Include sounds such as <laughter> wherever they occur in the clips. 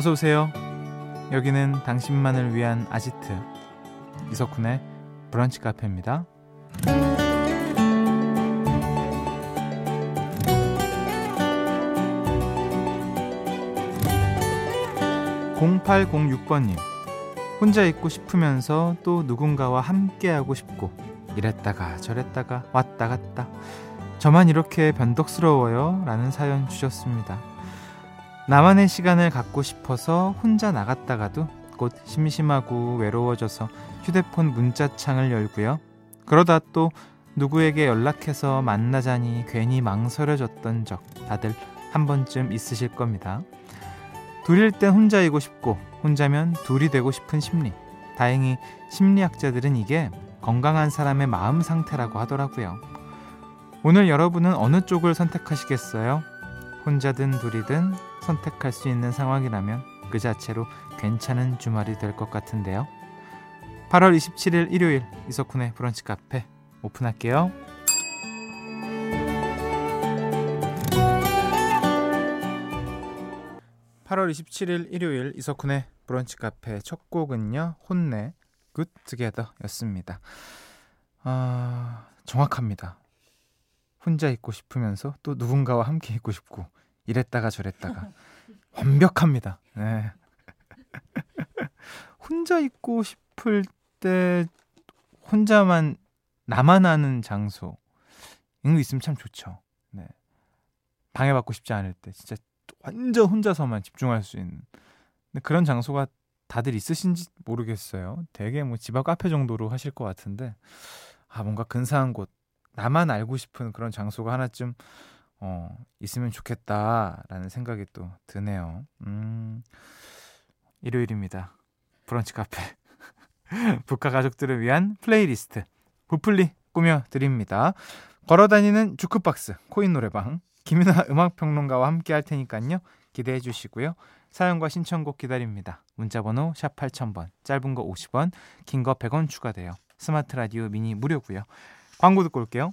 어서 오세요. 여기는 당신만을 위한 아지트 이석훈의 브런치 카페입니다. 0806번님 혼자 있고 싶으면서 또 누군가와 함께하고 싶고 이랬다가 저랬다가 왔다 갔다 저만 이렇게 변덕스러워요 라는 사연 주셨습니다. 나만의 시간을 갖고 싶어서 혼자 나갔다가도 곧 심심하고 외로워져서 휴대폰 문자창을 열고요. 그러다 또 누구에게 연락해서 만나자니 괜히 망설여졌던 적 다들 한 번쯤 있으실 겁니다. 둘일 땐 혼자이고 싶고 혼자면 둘이 되고 싶은 심리. 다행히 심리학자들은 이게 건강한 사람의 마음 상태라고 하더라고요. 오늘 여러분은 어느 쪽을 선택하시겠어요? 혼자든 둘이든 선택할 수 있는 상황이라면 그 자체로 괜찮은 주말이 될 것 같은데요. 8월 27일 일요일 이석훈의 브런치 카페 오픈할게요. 8월 27일 일요일 이석훈의 브런치 카페 첫 곡은요. 혼네 Good Together였습니다. 아, 정확합니다. 혼자 있고 싶으면서 또 누군가와 함께 있고 싶고 이랬다가 저랬다가 완벽합니다. 네. <laughs> 혼자 있고 싶을 때 혼자만 나만 아는 장소 이런 거 있으면 참 좋죠. 네. 방해받고 싶지 않을 때 진짜 완전 혼자서만 집중할 수 있는 그런 장소가 다들 있으신지 모르겠어요. 되게 뭐 집 앞 카페 정도로 하실 것 같은데 아 뭔가 근사한 곳 나만 알고 싶은 그런 장소가 하나쯤 어, 있으면 좋겠다라는 생각이 또 드네요. 음, 일요일입니다. 브런치 카페. <laughs> 브카 가족들을 위한 플레이리스트. 브플리 꾸며드립니다. 걸어다니는 주크박스, 코인 노래방, 김윤하 음악평론가와 함께 할 테니까요. 기대해 주시고요. 사연과 신청곡 기다립니다. 문자번호 샵 8000번, 짧은 거 50원, 긴 거 100원 추가돼요. 스마트 라디오 미니 무료고요. 광고 듣고 올게요.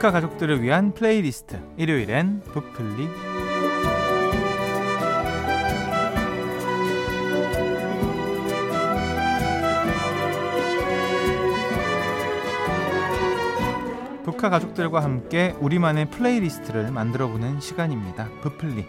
브카 가족들을 위한 플레이리스트 일요일엔 브플리 브카 가족들과 함께 우리만의 플레이리스트를 만들어보는 시간입니다. 브플리.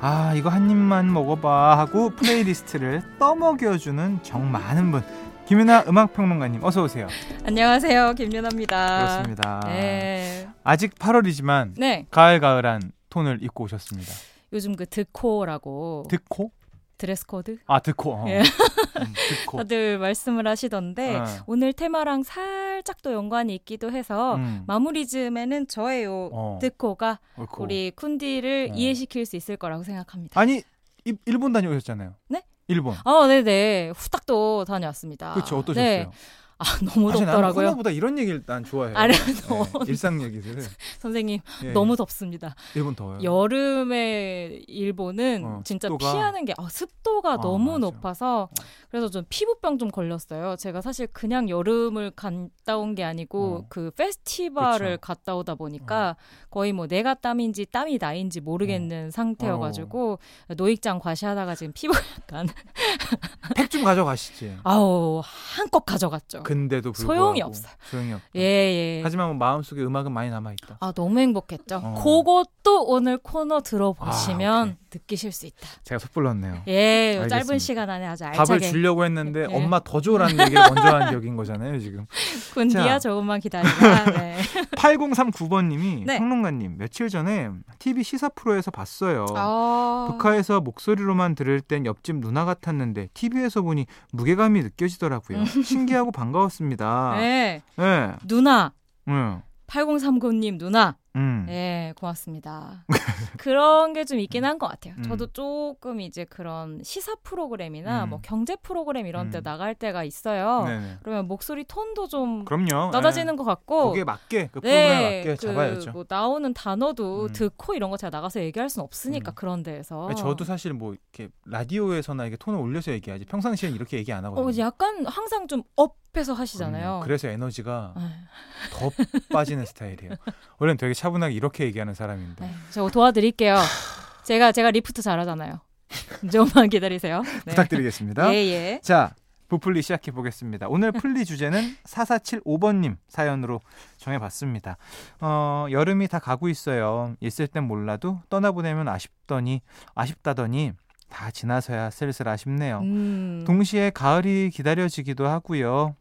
아 이거 한 입만 먹어봐 하고 플레이리스트를 떠먹여주는 정 많은 분 김윤하 음악평론가님 어서 오세요. 안녕하세요, 김윤하입니다. 그렇습니다. 네. 아직 8월이지만 네. 가을가을한 톤을 입고 오셨습니다. 요즘 그 드코라고. 드코? 드레스 코드? 아 드코. 어. 예. 음, 드코. 다들 말씀을 하시던데 어. 오늘 테마랑 살짝 또 연관이 있기도 해서 음. 마무리 즈음에는 저의 요 어. 드코가 어코. 우리 훈디를 어. 이해시킬 수 있을 거라고 생각합니다. 아니 일 본 다녀오셨잖아요. 네? 일본. 어, 네네. 후딱 또 다녀왔습니다. 그렇죠. 어떠셨어요? 네. 아 너무 덥더라고요. 코너보다 이런 얘기를 난 좋아해요. 아, 네, 일상 얘기들. <laughs> 선생님 예. 너무 덥습니다. 일본 더워요. 여름에 일본은 어, 진짜 습도가... 피하는 게 아, 습도가 아, 너무 맞아. 높아서 어. 그래서 좀 피부병 좀 걸렸어요. 제가 사실 그냥 여름을 갔다 온 게 아니고 어. 그 페스티벌을 그쵸. 갔다 오다 보니까 어. 거의 뭐 내가 땀인지 땀이 나인지 모르겠는 어. 상태여가지고 노익장 과시하다가 지금 피부 약간 <laughs> 팩 좀 가져가시지. 아우 한껏 가져갔죠. 근데도 불구하고 소용이 없어요. 소용이 없다. 예, 예. 하지만 뭐 마음속에 음악은 많이 남아 있다. 아, 너무 행복했죠. 어. 그것도 오늘 코너 들어보시면 아, 느끼실 수 있다. 제가 섣불렀네요. 예, 짧은 시간 안에 아주 알차게. 주려고 했는데 네. 엄마 더 줘라는 얘기를 먼저 한 격인 거잖아요, 지금. 군디야 조금만 기다리라. <laughs> 네. 8039번님이 네. 평론가님 며칠 전에 TV 시사 프로에서 봤어요. 아... 북한에서 목소리로만 들을 땐 옆집 누나 같았는데 TV에서 보니 무게감이 느껴지더라고요. 음. 신기하고 반가웠습니다. 네. 네. 누나. 네. 8039님 누나. 음. 네, 고맙습니다. <laughs> 그런 게 좀 있긴 한 것 같아요. 음. 저도 조금 이제 그런 시사 프로그램이나 음. 뭐 경제 프로그램 이런 때 음. 나갈 때가 있어요. 네네. 그러면 목소리 톤도 좀 그럼요. 낮아지는 네. 것 같고 거기에 맞게 그 프로그램에 네, 맞게 그 잡아야죠. 뭐 나오는 단어도 음. 듣고 이런 거 제가 나가서 얘기할 수는 없으니까 음. 그런 데에서. 저도 사실 뭐 이렇게 라디오에서나 이게 톤을 올려서 얘기하지 평상시에는 이렇게 얘기 안 하거든요. 어, 약간 항상 좀 업해서 하시잖아요. 그래서 에너지가 더 빠지는 스타일이에요. 원래는 되게 차분하게 이렇게 얘기하는 사람인데. 네, 저 도와드릴게요. 제가 제가 리프트 잘하잖아요. <laughs> 좀만 기다리세요. 네. 부탁드리겠습니다. 예, 예. 자, 부풀리 시작해 보겠습니다. 오늘 풀리 주제는 4475번님 사연으로 정해봤습니다. 어, 여름이 다 가고 있어요. 있을 땐 몰라도 떠나보내면 아쉽더니, 아쉽다더니 다 지나서야 슬슬 아쉽네요. 음. 동시에 가을이 기다려지기도 하고요.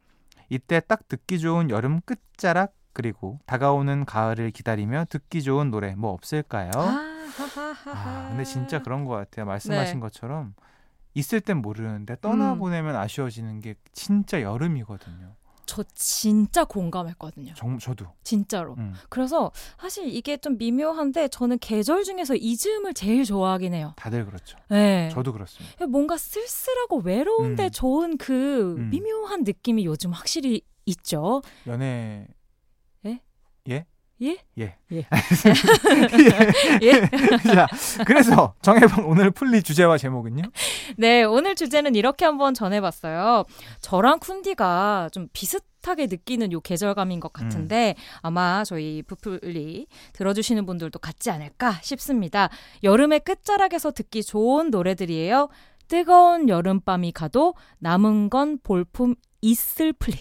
이때 딱 듣기 좋은 여름 끝자락 그리고 다가오는 가을을 기다리며 듣기 좋은 노래 뭐 없을까요? 아, 근데 진짜 그런 것 같아요. 말씀하신 네. 것처럼 있을 땐 모르는데 떠나보내면 음. 아쉬워지는 게 진짜 여름이거든요. 저 진짜 공감했거든요. 정, 저도. 진짜로. 음. 그래서 사실 이게 좀 미묘한데 저는 계절 중에서 이 즈음을 제일 좋아하긴 해요. 다들 그렇죠. 네. 저도 그렇습니다. 뭔가 쓸쓸하고 외로운데 음. 좋은 그 음. 미묘한 느낌이 요즘 확실히 있죠. 연애 예? 예? 예. 예. <laughs> 예. 예. <laughs> 자, 그래서 정해본 오늘 풀리 주제와 제목은요? 네, 오늘 주제는 이렇게 한번 전해봤어요. 저랑 쿤디가 좀 비슷하게 느끼는 요 계절감인 것 같은데 음. 아마 저희 부풀리 들어주시는 분들도 같지 않을까 싶습니다. 여름의 끝자락에서 듣기 좋은 노래들이에요. 뜨거운 여름밤이 가도 남은 건 볼품 있을 플리.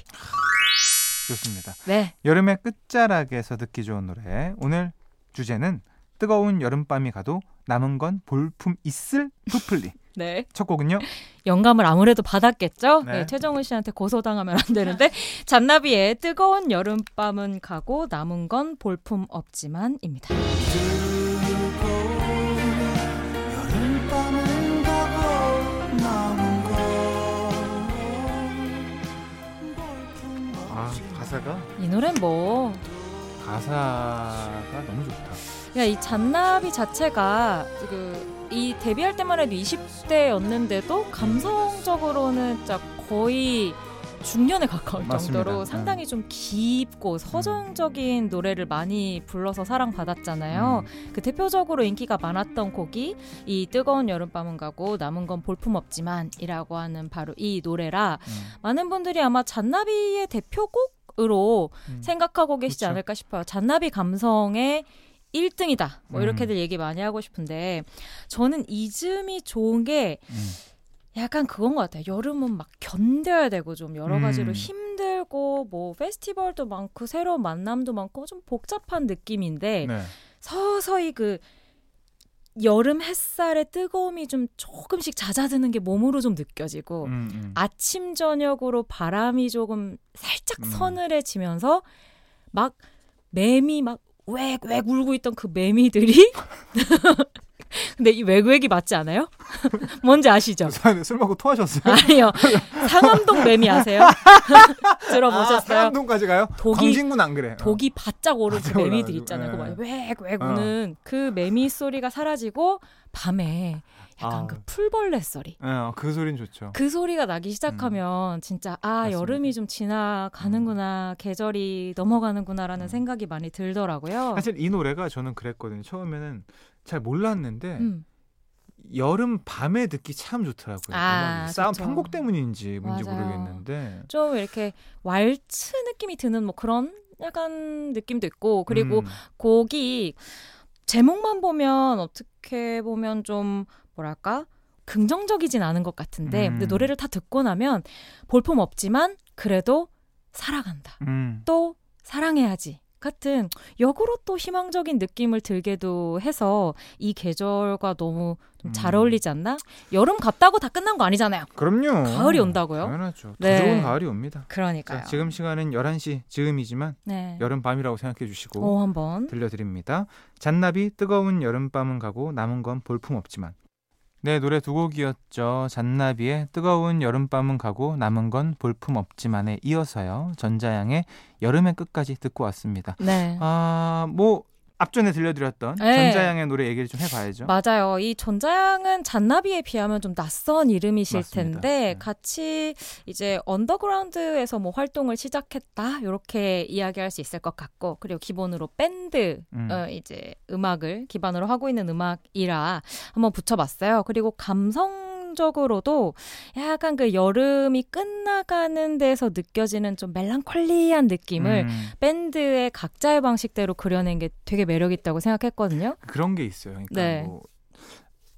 좋습니다. 네. 여름의 끝자락에서 듣기 좋은 노래. 오늘 주제는 뜨거운 여름밤이 가도 남은 건 볼품 있을 부플리. <laughs> 네. 첫 곡은요? 영감을 아무래도 받았겠죠? 네. 네, 최정은 씨한테 고소당하면 안 되는데 <laughs> 잔나비의 뜨거운 여름밤은 가고 남은 건 볼품 없지만입니다. 가사가 이 노래는 뭐 가사가 너무 좋다. 야, 이 잔나비 자체가 그 이 데뷔할 때만 해도 20대였는데도 감성적으로는 진짜 거의 중년에 가까울 맞습니다. 정도로 네. 상당히 좀 깊고 서정적인 노래를 많이 불러서 사랑받았잖아요. 음. 그 대표적으로 인기가 많았던 곡이 이 뜨거운 여름밤은 가고 남은 건 볼품 없지만이라고 하는 바로 이 노래라 음. 많은 분들이 아마 잔나비의 대표곡 으로 음. 생각하고 계시지 그쵸. 않을까 싶어요. 잔나비 감성의 1등이다. 뭐 음. 이렇게들 얘기 많이 하고 싶은데 저는 이즘이 좋은 게 음. 약간 그건 것 같아요. 여름은 막 견뎌야 되고 좀 여러 가지로 음. 힘들고 뭐 페스티벌도 많고 새로운 만남도 많고 좀 복잡한 느낌인데 네. 서서히 그 여름 햇살의 뜨거움이 좀 조금씩 잦아드는 게 몸으로 좀 느껴지고 음, 음. 아침 저녁으로 바람이 조금 살짝 음. 서늘해지면서 막 매미 막웩웩 울고 있던 그 매미들이 <laughs> <laughs> 근데 이 외국액이 맞지 않아요? <laughs> 뭔지 아시죠? <laughs> 술 먹고 토하셨어요? 아니요. 상암동 매미 아세요? 들어보셨어요? 아, 상암동까지 가요? 독이, 광진군 안 그래. 독이 바짝 오르는 그 매미들 있잖아요. 네. 왜왜 우는 어. 그 매미 소리가 사라지고 밤에 약간 아. 그 풀벌레 소리. 네, 그 소리는 좋죠. 그 소리가 나기 시작하면 음. 진짜 아 맞습니다. 여름이 좀 지나가는구나, 음. 계절이 넘어가는구나라는 음. 생각이 많이 들더라고요. 사실 이 노래가 저는 그랬거든요. 처음에는 잘 몰랐는데 음. 여름 밤에 듣기 참 좋더라고요. 아, 싸움 편곡 때문인지 뭔지 맞아요. 모르겠는데 좀 이렇게 왈츠 느낌이 드는 뭐 그런 약간 느낌도 있고 그리고 음. 곡이 제목만 보면 어떻게 보면 좀 뭐랄까 긍정적이진 않은 것 같은데 음. 근데 노래를 다 듣고 나면 볼품 없지만 그래도 살아간다. 음. 또 사랑해야지. 같은 역으로 또 희망적인 느낌을 들게도 해서 이 계절과 너무 좀잘 음. 어울리지 않나? 여름 갔다고 다 끝난 거 아니잖아요. 그럼요. 가을이 온다고요? 당연하죠. 네. 더 좋은 가을이 옵니다. 그러니까요. 자, 지금 시간은 11시 즈음이지만 네. 여름밤이라고 생각해 주시고 오, 한번 들려드립니다. 잔나비 뜨거운 여름밤은 가고 남은 건 볼품 없지만 네, 노래 두 곡이었죠. 잔나비의 뜨거운 여름밤은 가고 남은 건 볼품 없지만에 이어서요. 전자양의 여름의 끝까지 듣고 왔습니다. 네. 아, 뭐 앞전에 들려드렸던 네. 전자양의 노래 얘기를 좀 해봐야죠. 맞아요. 이 전자양은 잔나비에 비하면 좀 낯선 이름이실 맞습니다. 텐데 네. 같이 이제 언더그라운드에서 뭐 활동을 시작했다 이렇게 이야기할 수 있을 것 같고 그리고 기본으로 밴드 음. 어, 이제 음악을 기반으로 하고 있는 음악이라 한번 붙여봤어요. 그리고 감성 감성적으로도 약간 그 여름이 끝나가는 데서 느껴지는 좀 멜랑콜리한 느낌을 음. 밴드의 각자의 방식대로 그려낸 게 되게 매력 있다고 생각했거든요. 그런 게 있어요. 그러니까 네. 뭐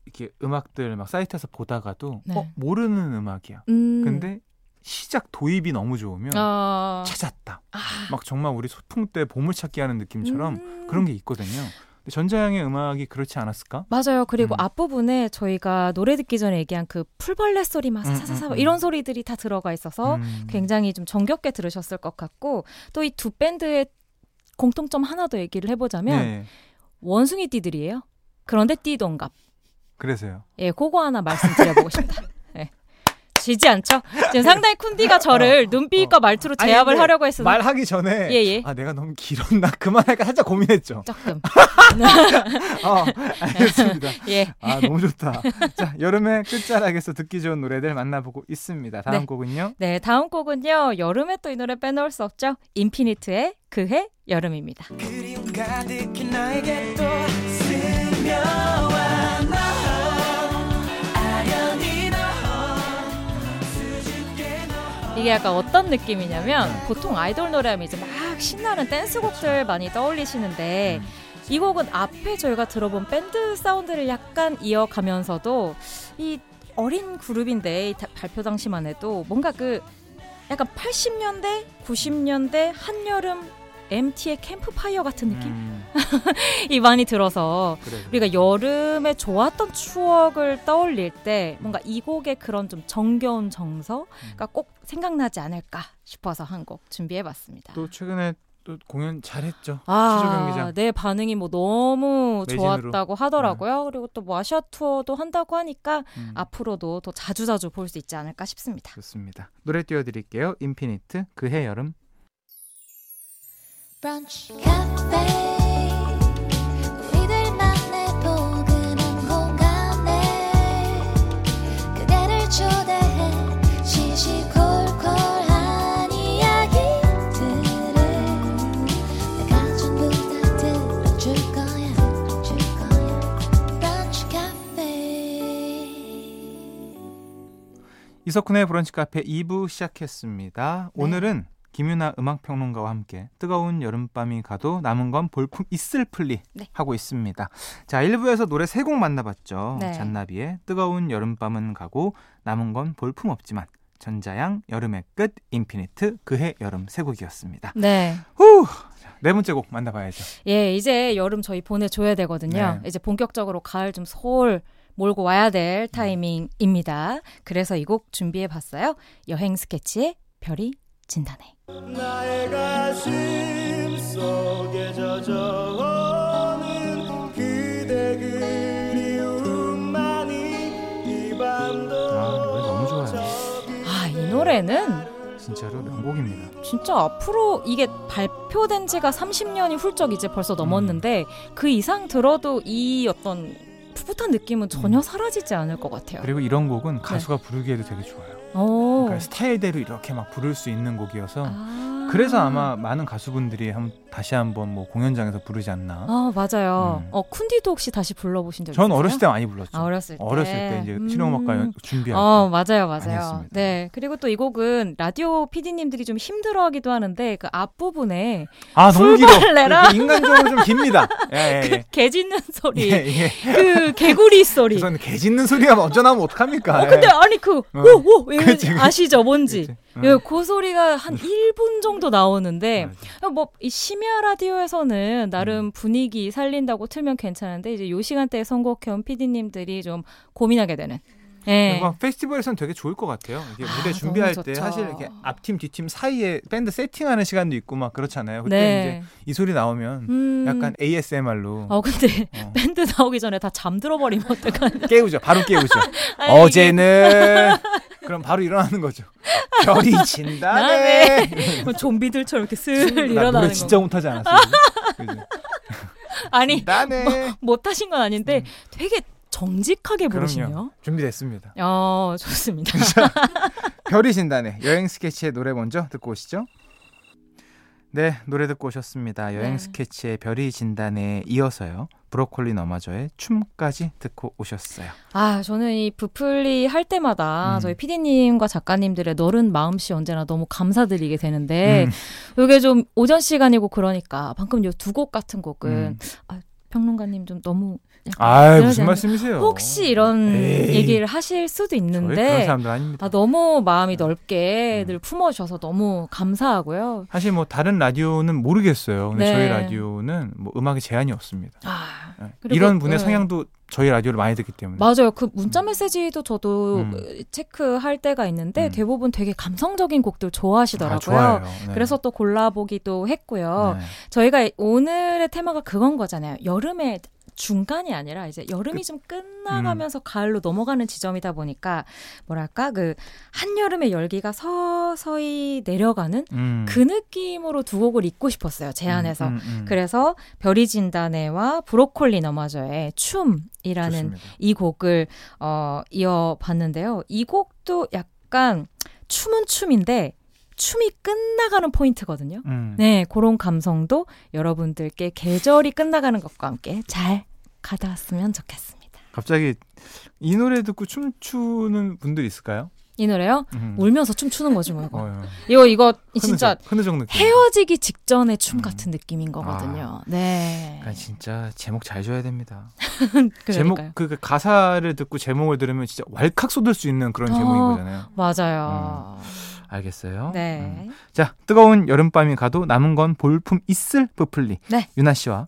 이렇게 음악들 막 사이트에서 보다가도 네. 어 모르는 음악이야. 음. 근데 시작 도입이 너무 좋으면 어... 찾았다. 아... 막 정말 우리 소풍 때 보물찾기 하는 느낌처럼 음... 그런 게 있거든요. 전자양의 음악이 그렇지 않았을까? 맞아요. 그리고 음. 앞부분에 저희가 노래 듣기 전에 얘기한 그 풀벌레 소리 막 음, 사사사 음, 음, 이런 소리들이 다 들어가 있어서 음. 굉장히 좀 정겹게 들으셨을 것 같고 또 이 두 밴드의 공통점 하나 더 얘기를 해보자면 네. 원숭이 띠들이에요. 그런데 띠동갑. 그래서요. 예, 그거 하나 말씀드려보고 <laughs> 싶다. 지지 않죠? 지금 상당히 쿤디가 저를 어, 눈빛과 어. 말투로 제압을 하려고 했어. 말하기 전에 예, 예. 아 내가 너무 길었나 <laughs> 그만할까 살짝 고민했죠. 조금. <laughs> 어, 알겠습니다. <laughs> 예. 아 너무 좋다. 자 여름의 끝자락에서 듣기 좋은 노래들 만나보고 있습니다. 다음 네. 곡은요? 네 다음 곡은요 여름에 또 이 노래 빼놓을 수 없죠. 인피니트의 그해 여름입니다. 그리움 가득히 나에게 또 스며 이게 약간 어떤 느낌이냐면 보통 아이돌 노래하면 이제 막 신나는 댄스곡들 많이 떠올리시는데 이 곡은 앞에 저희가 들어본 밴드 사운드를 약간 이어가면서도 이 어린 그룹인데 발표 당시만 해도 뭔가 그 약간 80년대, 90년대 한여름 MT의 캠프파이어 같은 느낌? 음. <laughs> 이 많이 들어서 그래. 우리가 여름에 좋았던 추억을 떠올릴 때 뭔가 이 곡의 그런 좀 정겨운 정서가 음. 꼭 생각나지 않을까 싶어서 한 곡 준비해봤습니다. 또 최근에 또 공연 잘했죠. 아, 네 반응이 뭐 너무 매진으로. 좋았다고 하더라고요. 네. 그리고 또 뭐 아시아 투어도 한다고 하니까 음. 앞으로도 더 자주 자주 볼 수 있지 않을까 싶습니다. 좋습니다. 노래 띄워드릴게요. 인피니트 그해 여름. 브런치 카페 이석훈의 브런치 카페 2부 시작했습니다. 네. 오늘은 김윤하 음악평론가와 함께 뜨거운 여름밤이 가도 남은 건 볼품 있을 플리 네. 하고 있습니다. 자, 1부에서 노래 세 곡 만나봤죠. 네. 잔나비의 뜨거운 여름밤은 가고 남은 건 볼품 없지만 전자양 여름의 끝 인피니트 그해 여름 세 곡이었습니다. 네. 후! 네 번째 곡 만나봐야죠. 예, 이제 여름 저희 보내줘야 되거든요. 네. 이제 본격적으로 가을 좀 솔 몰고 와야 될 타이밍입니다. 그래서 이 곡 준비해 봤어요. 여행 스케치의 별이 진단해. 아, 노래 너무 좋아요. 아, 이 노래는 진짜로 명곡입니다. 진짜 앞으로 이게 발표된 지가 30년이 훌쩍 이제 벌써 넘었는데 음. 그 이상 들어도 이 어떤 풋풋한 느낌은 전혀 음. 사라지지 않을 것 같아요. 그리고 이런 곡은 가수가 네. 부르기에도 되게 좋아요. 그러니까 스타일대로 이렇게 막 부를 수 있는 곡이어서 아~ 그래서 아마 많은 가수분들이 한, 다시 한번 뭐 공연장에서 부르지 않나. 아 맞아요. 음. 어 쿤디도 혹시 다시 불러보신 적 있어요? 전 어렸을 때 많이 불렀죠. 아, 어렸을 때. 어렸을 때 이제 음. 실용음악과 준비할 어, 맞아요, 맞아요. 네. 그리고 또 이 곡은 라디오 PD님들이 좀 힘들어하기도 하는데 그 앞부분에 아 너무 길어. 그 인간적으로 좀 깁니다. <laughs> 예, 예, 예. 그개 짖는 소리, 예, 예. 그 개구리 소리. 우선 개 짖는 소리가 먼저 나면 어떡합니까? 어, 근데 아니 그 오오 어. 아시죠, 뭔지. 예, 그 소리가 한 1분 정도 나오는데 뭐이 시민 심야 라디오에서는 나름 음. 분위기 살린다고 틀면 괜찮은데 이제 요 시간대에 선곡해온 PD님들이 좀 고민하게 되는 네. 페스티벌에서는 되게 좋을 것 같아요. 이게 무대 아, 준비할 때 사실 이렇게 앞팀 뒤팀 사이에 밴드 세팅하는 시간도 있고 막 그렇잖아요. 그때 네. 이제 이 소리 나오면 음... 약간 ASMR로. 어 근데 어. <laughs> 밴드 나오기 전에 다 잠들어 버리면 어떡하냐. <laughs> 깨우죠. 바로 깨우죠. <laughs> 어제는 그럼 바로 일어나는 거죠. 별이 진다네. 좀비들처럼 이렇게 슬 일어나는 거. 진짜 못하지 않았어요. 아니 나네. 뭐, 못하신 건 아닌데 음. 되게 정직하게 부르시네요. 준비됐습니다. 어, 좋습니다. <laughs> 별이 진다네 여행 스케치의 노래 먼저 듣고 오시죠. 네, 노래 듣고 오셨습니다. 여행 네. 스케치의 별이 진단에 이어서요. 브로콜리 너마저의 춤까지 듣고 오셨어요. 아, 저는 이 부풀리 할 때마다 음. 저희 피디님과 작가님들의 너른 마음씨 언제나 너무 감사드리게 되는데, 음. 이게 좀 오전 시간이고 그러니까 방금 요 두 곡 같은 곡은 음. 아, 평론가님 좀 너무 아 무슨 말씀이세요? 혹시 이런 에이. 얘기를 하실 수도 있는데 아, 너무 마음이 넓게 음. 늘 품어주셔서 너무 감사하고요. 사실 뭐 다른 라디오는 모르겠어요. 근데 네. 저희 라디오는 뭐 음악에 제한이 없습니다. 아, 네. 이런 분의 네. 성향도 저희 라디오를 많이 듣기 때문에 맞아요. 그 문자 음. 메시지도 저도 음. 체크할 때가 있는데 음. 대부분 되게 감성적인 곡들 좋아하시더라고요. 아, 네. 그래서 또 골라보기도 했고요. 네. 저희가 오늘의 테마가 그건 거잖아요. 여름에 중간이 아니라 이제 여름이 그, 좀 끝나가면서 음. 가을로 넘어가는 지점이다 보니까 뭐랄까 그 한여름의 열기가 서서히 내려가는 음. 그 느낌으로 두 곡을 읽고 싶었어요 제 안에서 음, 음, 음, 그래서 별이 진다네와 브로콜리 너마저의 춤이라는 좋습니다. 이 곡을 어 이어봤는데요 이 곡도 약간 춤은 춤인데 춤이 끝나가는 포인트거든요. 음. 네, 그런 감성도 여러분들께 계절이 끝나가는 것과 함께 잘 가닿았으면 좋겠습니다. 갑자기 이 노래 듣고 춤추는 분들 있을까요? 이 노래요? 음. 울면서 춤추는 거지 뭐 이거. 어, 예. 이거 이거 진짜 흐느적, 느낌. 헤어지기 직전의 춤 음. 같은 느낌인 거거든요. 아, 네. 그러니까 진짜 제목 잘 줘야 됩니다. <laughs> 제목 그, 그, 가사를 듣고 제목을 들으면 진짜 왈칵 쏟을 수 있는 그런 어, 제목인 거잖아요. 맞아요. 음. 알겠어요. 네. 음. 자, 뜨거운 여름밤이 가도 남은 건 볼품 있을 부풀리. 네. 유나 씨와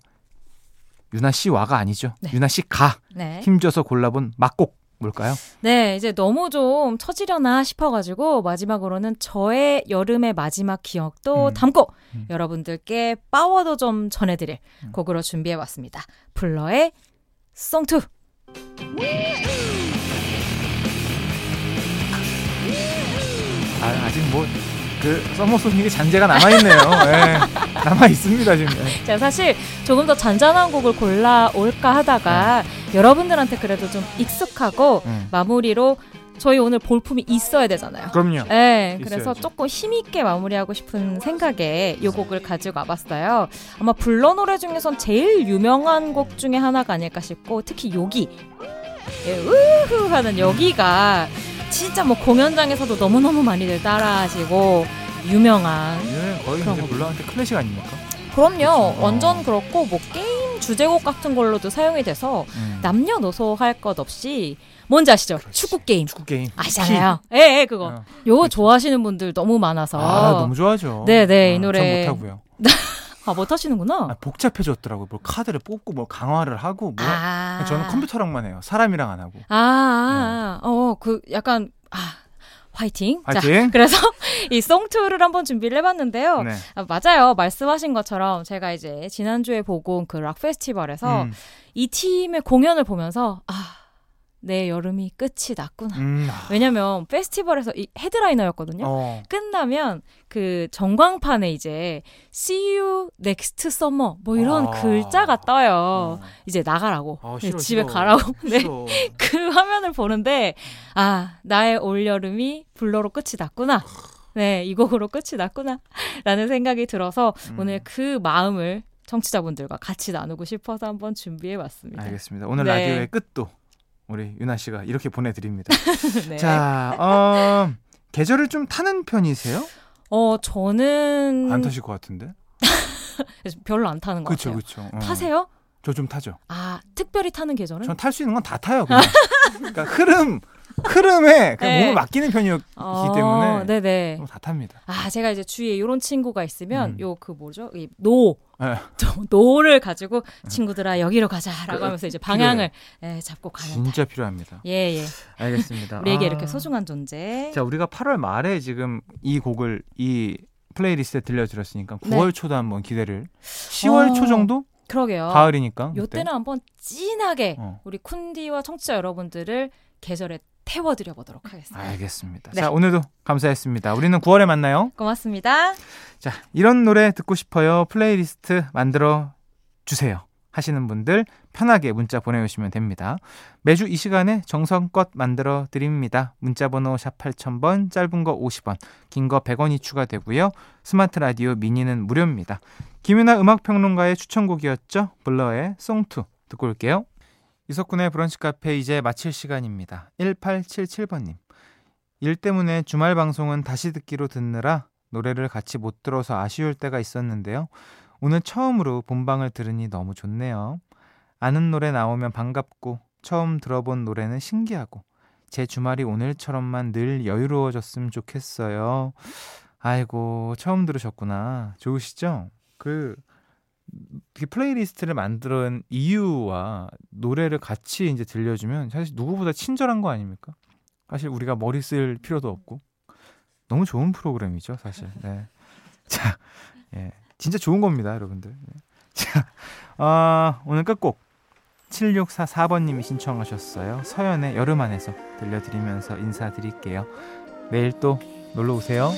윤하 씨와가 아니죠. 네. 윤하 씨가 네. 힘줘서 골라본 막곡 뭘까요? 네, 이제 너무 좀 처지려나 싶어가지고 마지막으로는 저의 여름의 마지막 기억도 음. 담고 음. 여러분들께 파워도 좀 전해드릴 음. 곡으로 준비해봤습니다. 블러의 Song Two. 아, 아직 뭐 그 서머 소닉의 잔재가 남아 있네요. 네, 남아 있습니다 지금. 네. 제가 사실 조금 더 잔잔한 곡을 골라 올까 하다가 네. 여러분들한테 그래도 좀 익숙하고 음. 마무리로 저희 오늘 볼품이 있어야 되잖아요. 그럼요. 네, 그래서 조금 힘있게 마무리하고 싶은 생각에 이 곡을 가지고 와봤어요. 아마 불러 노래 중에선 제일 유명한 곡 중에 하나가 아닐까 싶고 특히 여기 예, 우후 하는 여기가 진짜 뭐 공연장에서도 너무너무 많이들 따라하시고 유명한 예, 거의 이제 물론한테 클래식 아닙니까? 그럼요. 그렇죠. 완전 그렇고 뭐 게임 주제곡 같은 걸로도 사용이 돼서 음. 남녀노소 할 것 없이 뭔지 아시죠? 그렇지. 축구 게임. 축구 게임. 아시잖아요. 예, 예, 그거. 어. 요거. 좋아하시는 분들 너무 많아서. 아, 너무 좋아하죠. 네, 네, 이 아, 노래. 못 하고요. <laughs> 아, 못 하시는구나. 아, 복잡해졌더라고요. 뭐 카드를 뽑고 뭐 강화를 하고 뭐 아~ 저는 컴퓨터랑만 해요. 사람이랑 안 하고. 아, 아, 네. 어, 그 약간 아 화이팅. 화이팅. 자, <laughs> 그래서 이 송투를 한번 준비를 해봤는데요. 네. 아, 맞아요. 말씀하신 것처럼 제가 이제 지난주에 보고 온 그 락 페스티벌에서 음. 이 팀의 공연을 보면서 아 내 여름이 끝이 났구나. 음. 왜냐면 페스티벌에서 이 헤드라이너였거든요. 어. 끝나면 그 전광판에 이제 See you next summer 뭐 이런 아. 글자가 떠요. 어. 이제 나가라고. 아, 싫어, 집에 싫어. 가라고. 네. <laughs> 그 화면을 보는데 아, 나의 올 여름이 불러로 끝이 났구나. 네, 이 곡으로 끝이 났구나. 라는 생각이 들어서 음. 오늘 그 마음을 청취자분들과 같이 나누고 싶어서 한번 준비해 봤습니다. 알겠습니다. 오늘 네. 라디오의 끝도 우리 유나 씨가 이렇게 보내드립니다. <laughs> 네. 자, 어, 계절을 좀 타는 편이세요? 어, 저는 안 타실 것 같은데. <laughs> 별로 안 타는 것 그쵸, 같아요. 그쵸. 어. 타세요? 저 좀 타죠. 아, 특별히 타는 계절은? 전 탈 수 있는 건 다 타요. 그냥. <laughs> 그러니까 흐름 흐름에 그냥 네. 몸을 맡기는 편이었기 어, 때문에 네네. 다 탑니다. 아 제가 이제 주위에 이런 친구가 있으면 음. 요 그 뭐죠 이 노 네. 노를 가지고 친구들아 여기로 가자라고 그, 하면서 이제 방향을 예, 잡고 가는 진짜 달. 필요합니다. 예예. 예. 알겠습니다. 우리에게 아. 이렇게 소중한 존재. 자 우리가 8월 말에 지금 이 곡을 이 playlist에 들려드렸으니까 9월 네. 초도 한번 기대를 10월 어. 초 정도 그러게요. 가을이니까. 요때는 한번 진하게 어. 우리 쿤디와 청취자 여러분들을 계절에 태워드려 보도록 하겠습니다. 알겠습니다. 네. 자, 오늘도 감사했습니다. 우리는 9월에 만나요. 고맙습니다. 자, 이런 노래 듣고 싶어요. 플레이리스트 만들어 주세요. 하시는 분들 편하게 문자 보내주시면 됩니다. 매주 이 시간에 정성껏 만들어 드립니다. 문자번호 샵 8000번, 짧은 거 50원, 긴 거 100원이 추가되고요. 스마트 라디오 미니는 무료입니다. 김윤아 음악평론가의 추천곡이었죠. 블러의 송투 듣고 올게요. 이석훈의 브런치 카페 이제 마칠 시간입니다. 1877번님. 일 때문에 주말 방송은 다시 듣기로 듣느라 노래를 같이 못 들어서 아쉬울 때가 있었는데요. 오늘 처음으로 본방을 들으니 너무 좋네요. 아는 노래 나오면 반갑고 처음 들어본 노래는 신기하고 제 주말이 오늘처럼만 늘 여유로워졌으면 좋겠어요. 아이고 처음 들으셨구나. 좋으시죠? 그 playlist를 만드는 이유와 노래를 같이 이제 들려주면 사실 누구보다 친절한 거 아닙니까? 사실 우리가 머리 쓸 필요도 없고 너무 좋은 프로그램이죠, 사실. 네. <laughs> 자, 예, 진짜 좋은 겁니다, 여러분들. 네. 자, 어, 오늘 끝곡 7644번님이 신청하셨어요. 서연의 여름 안에서 들려드리면서 인사드릴게요. 내일 또 놀러 오세요.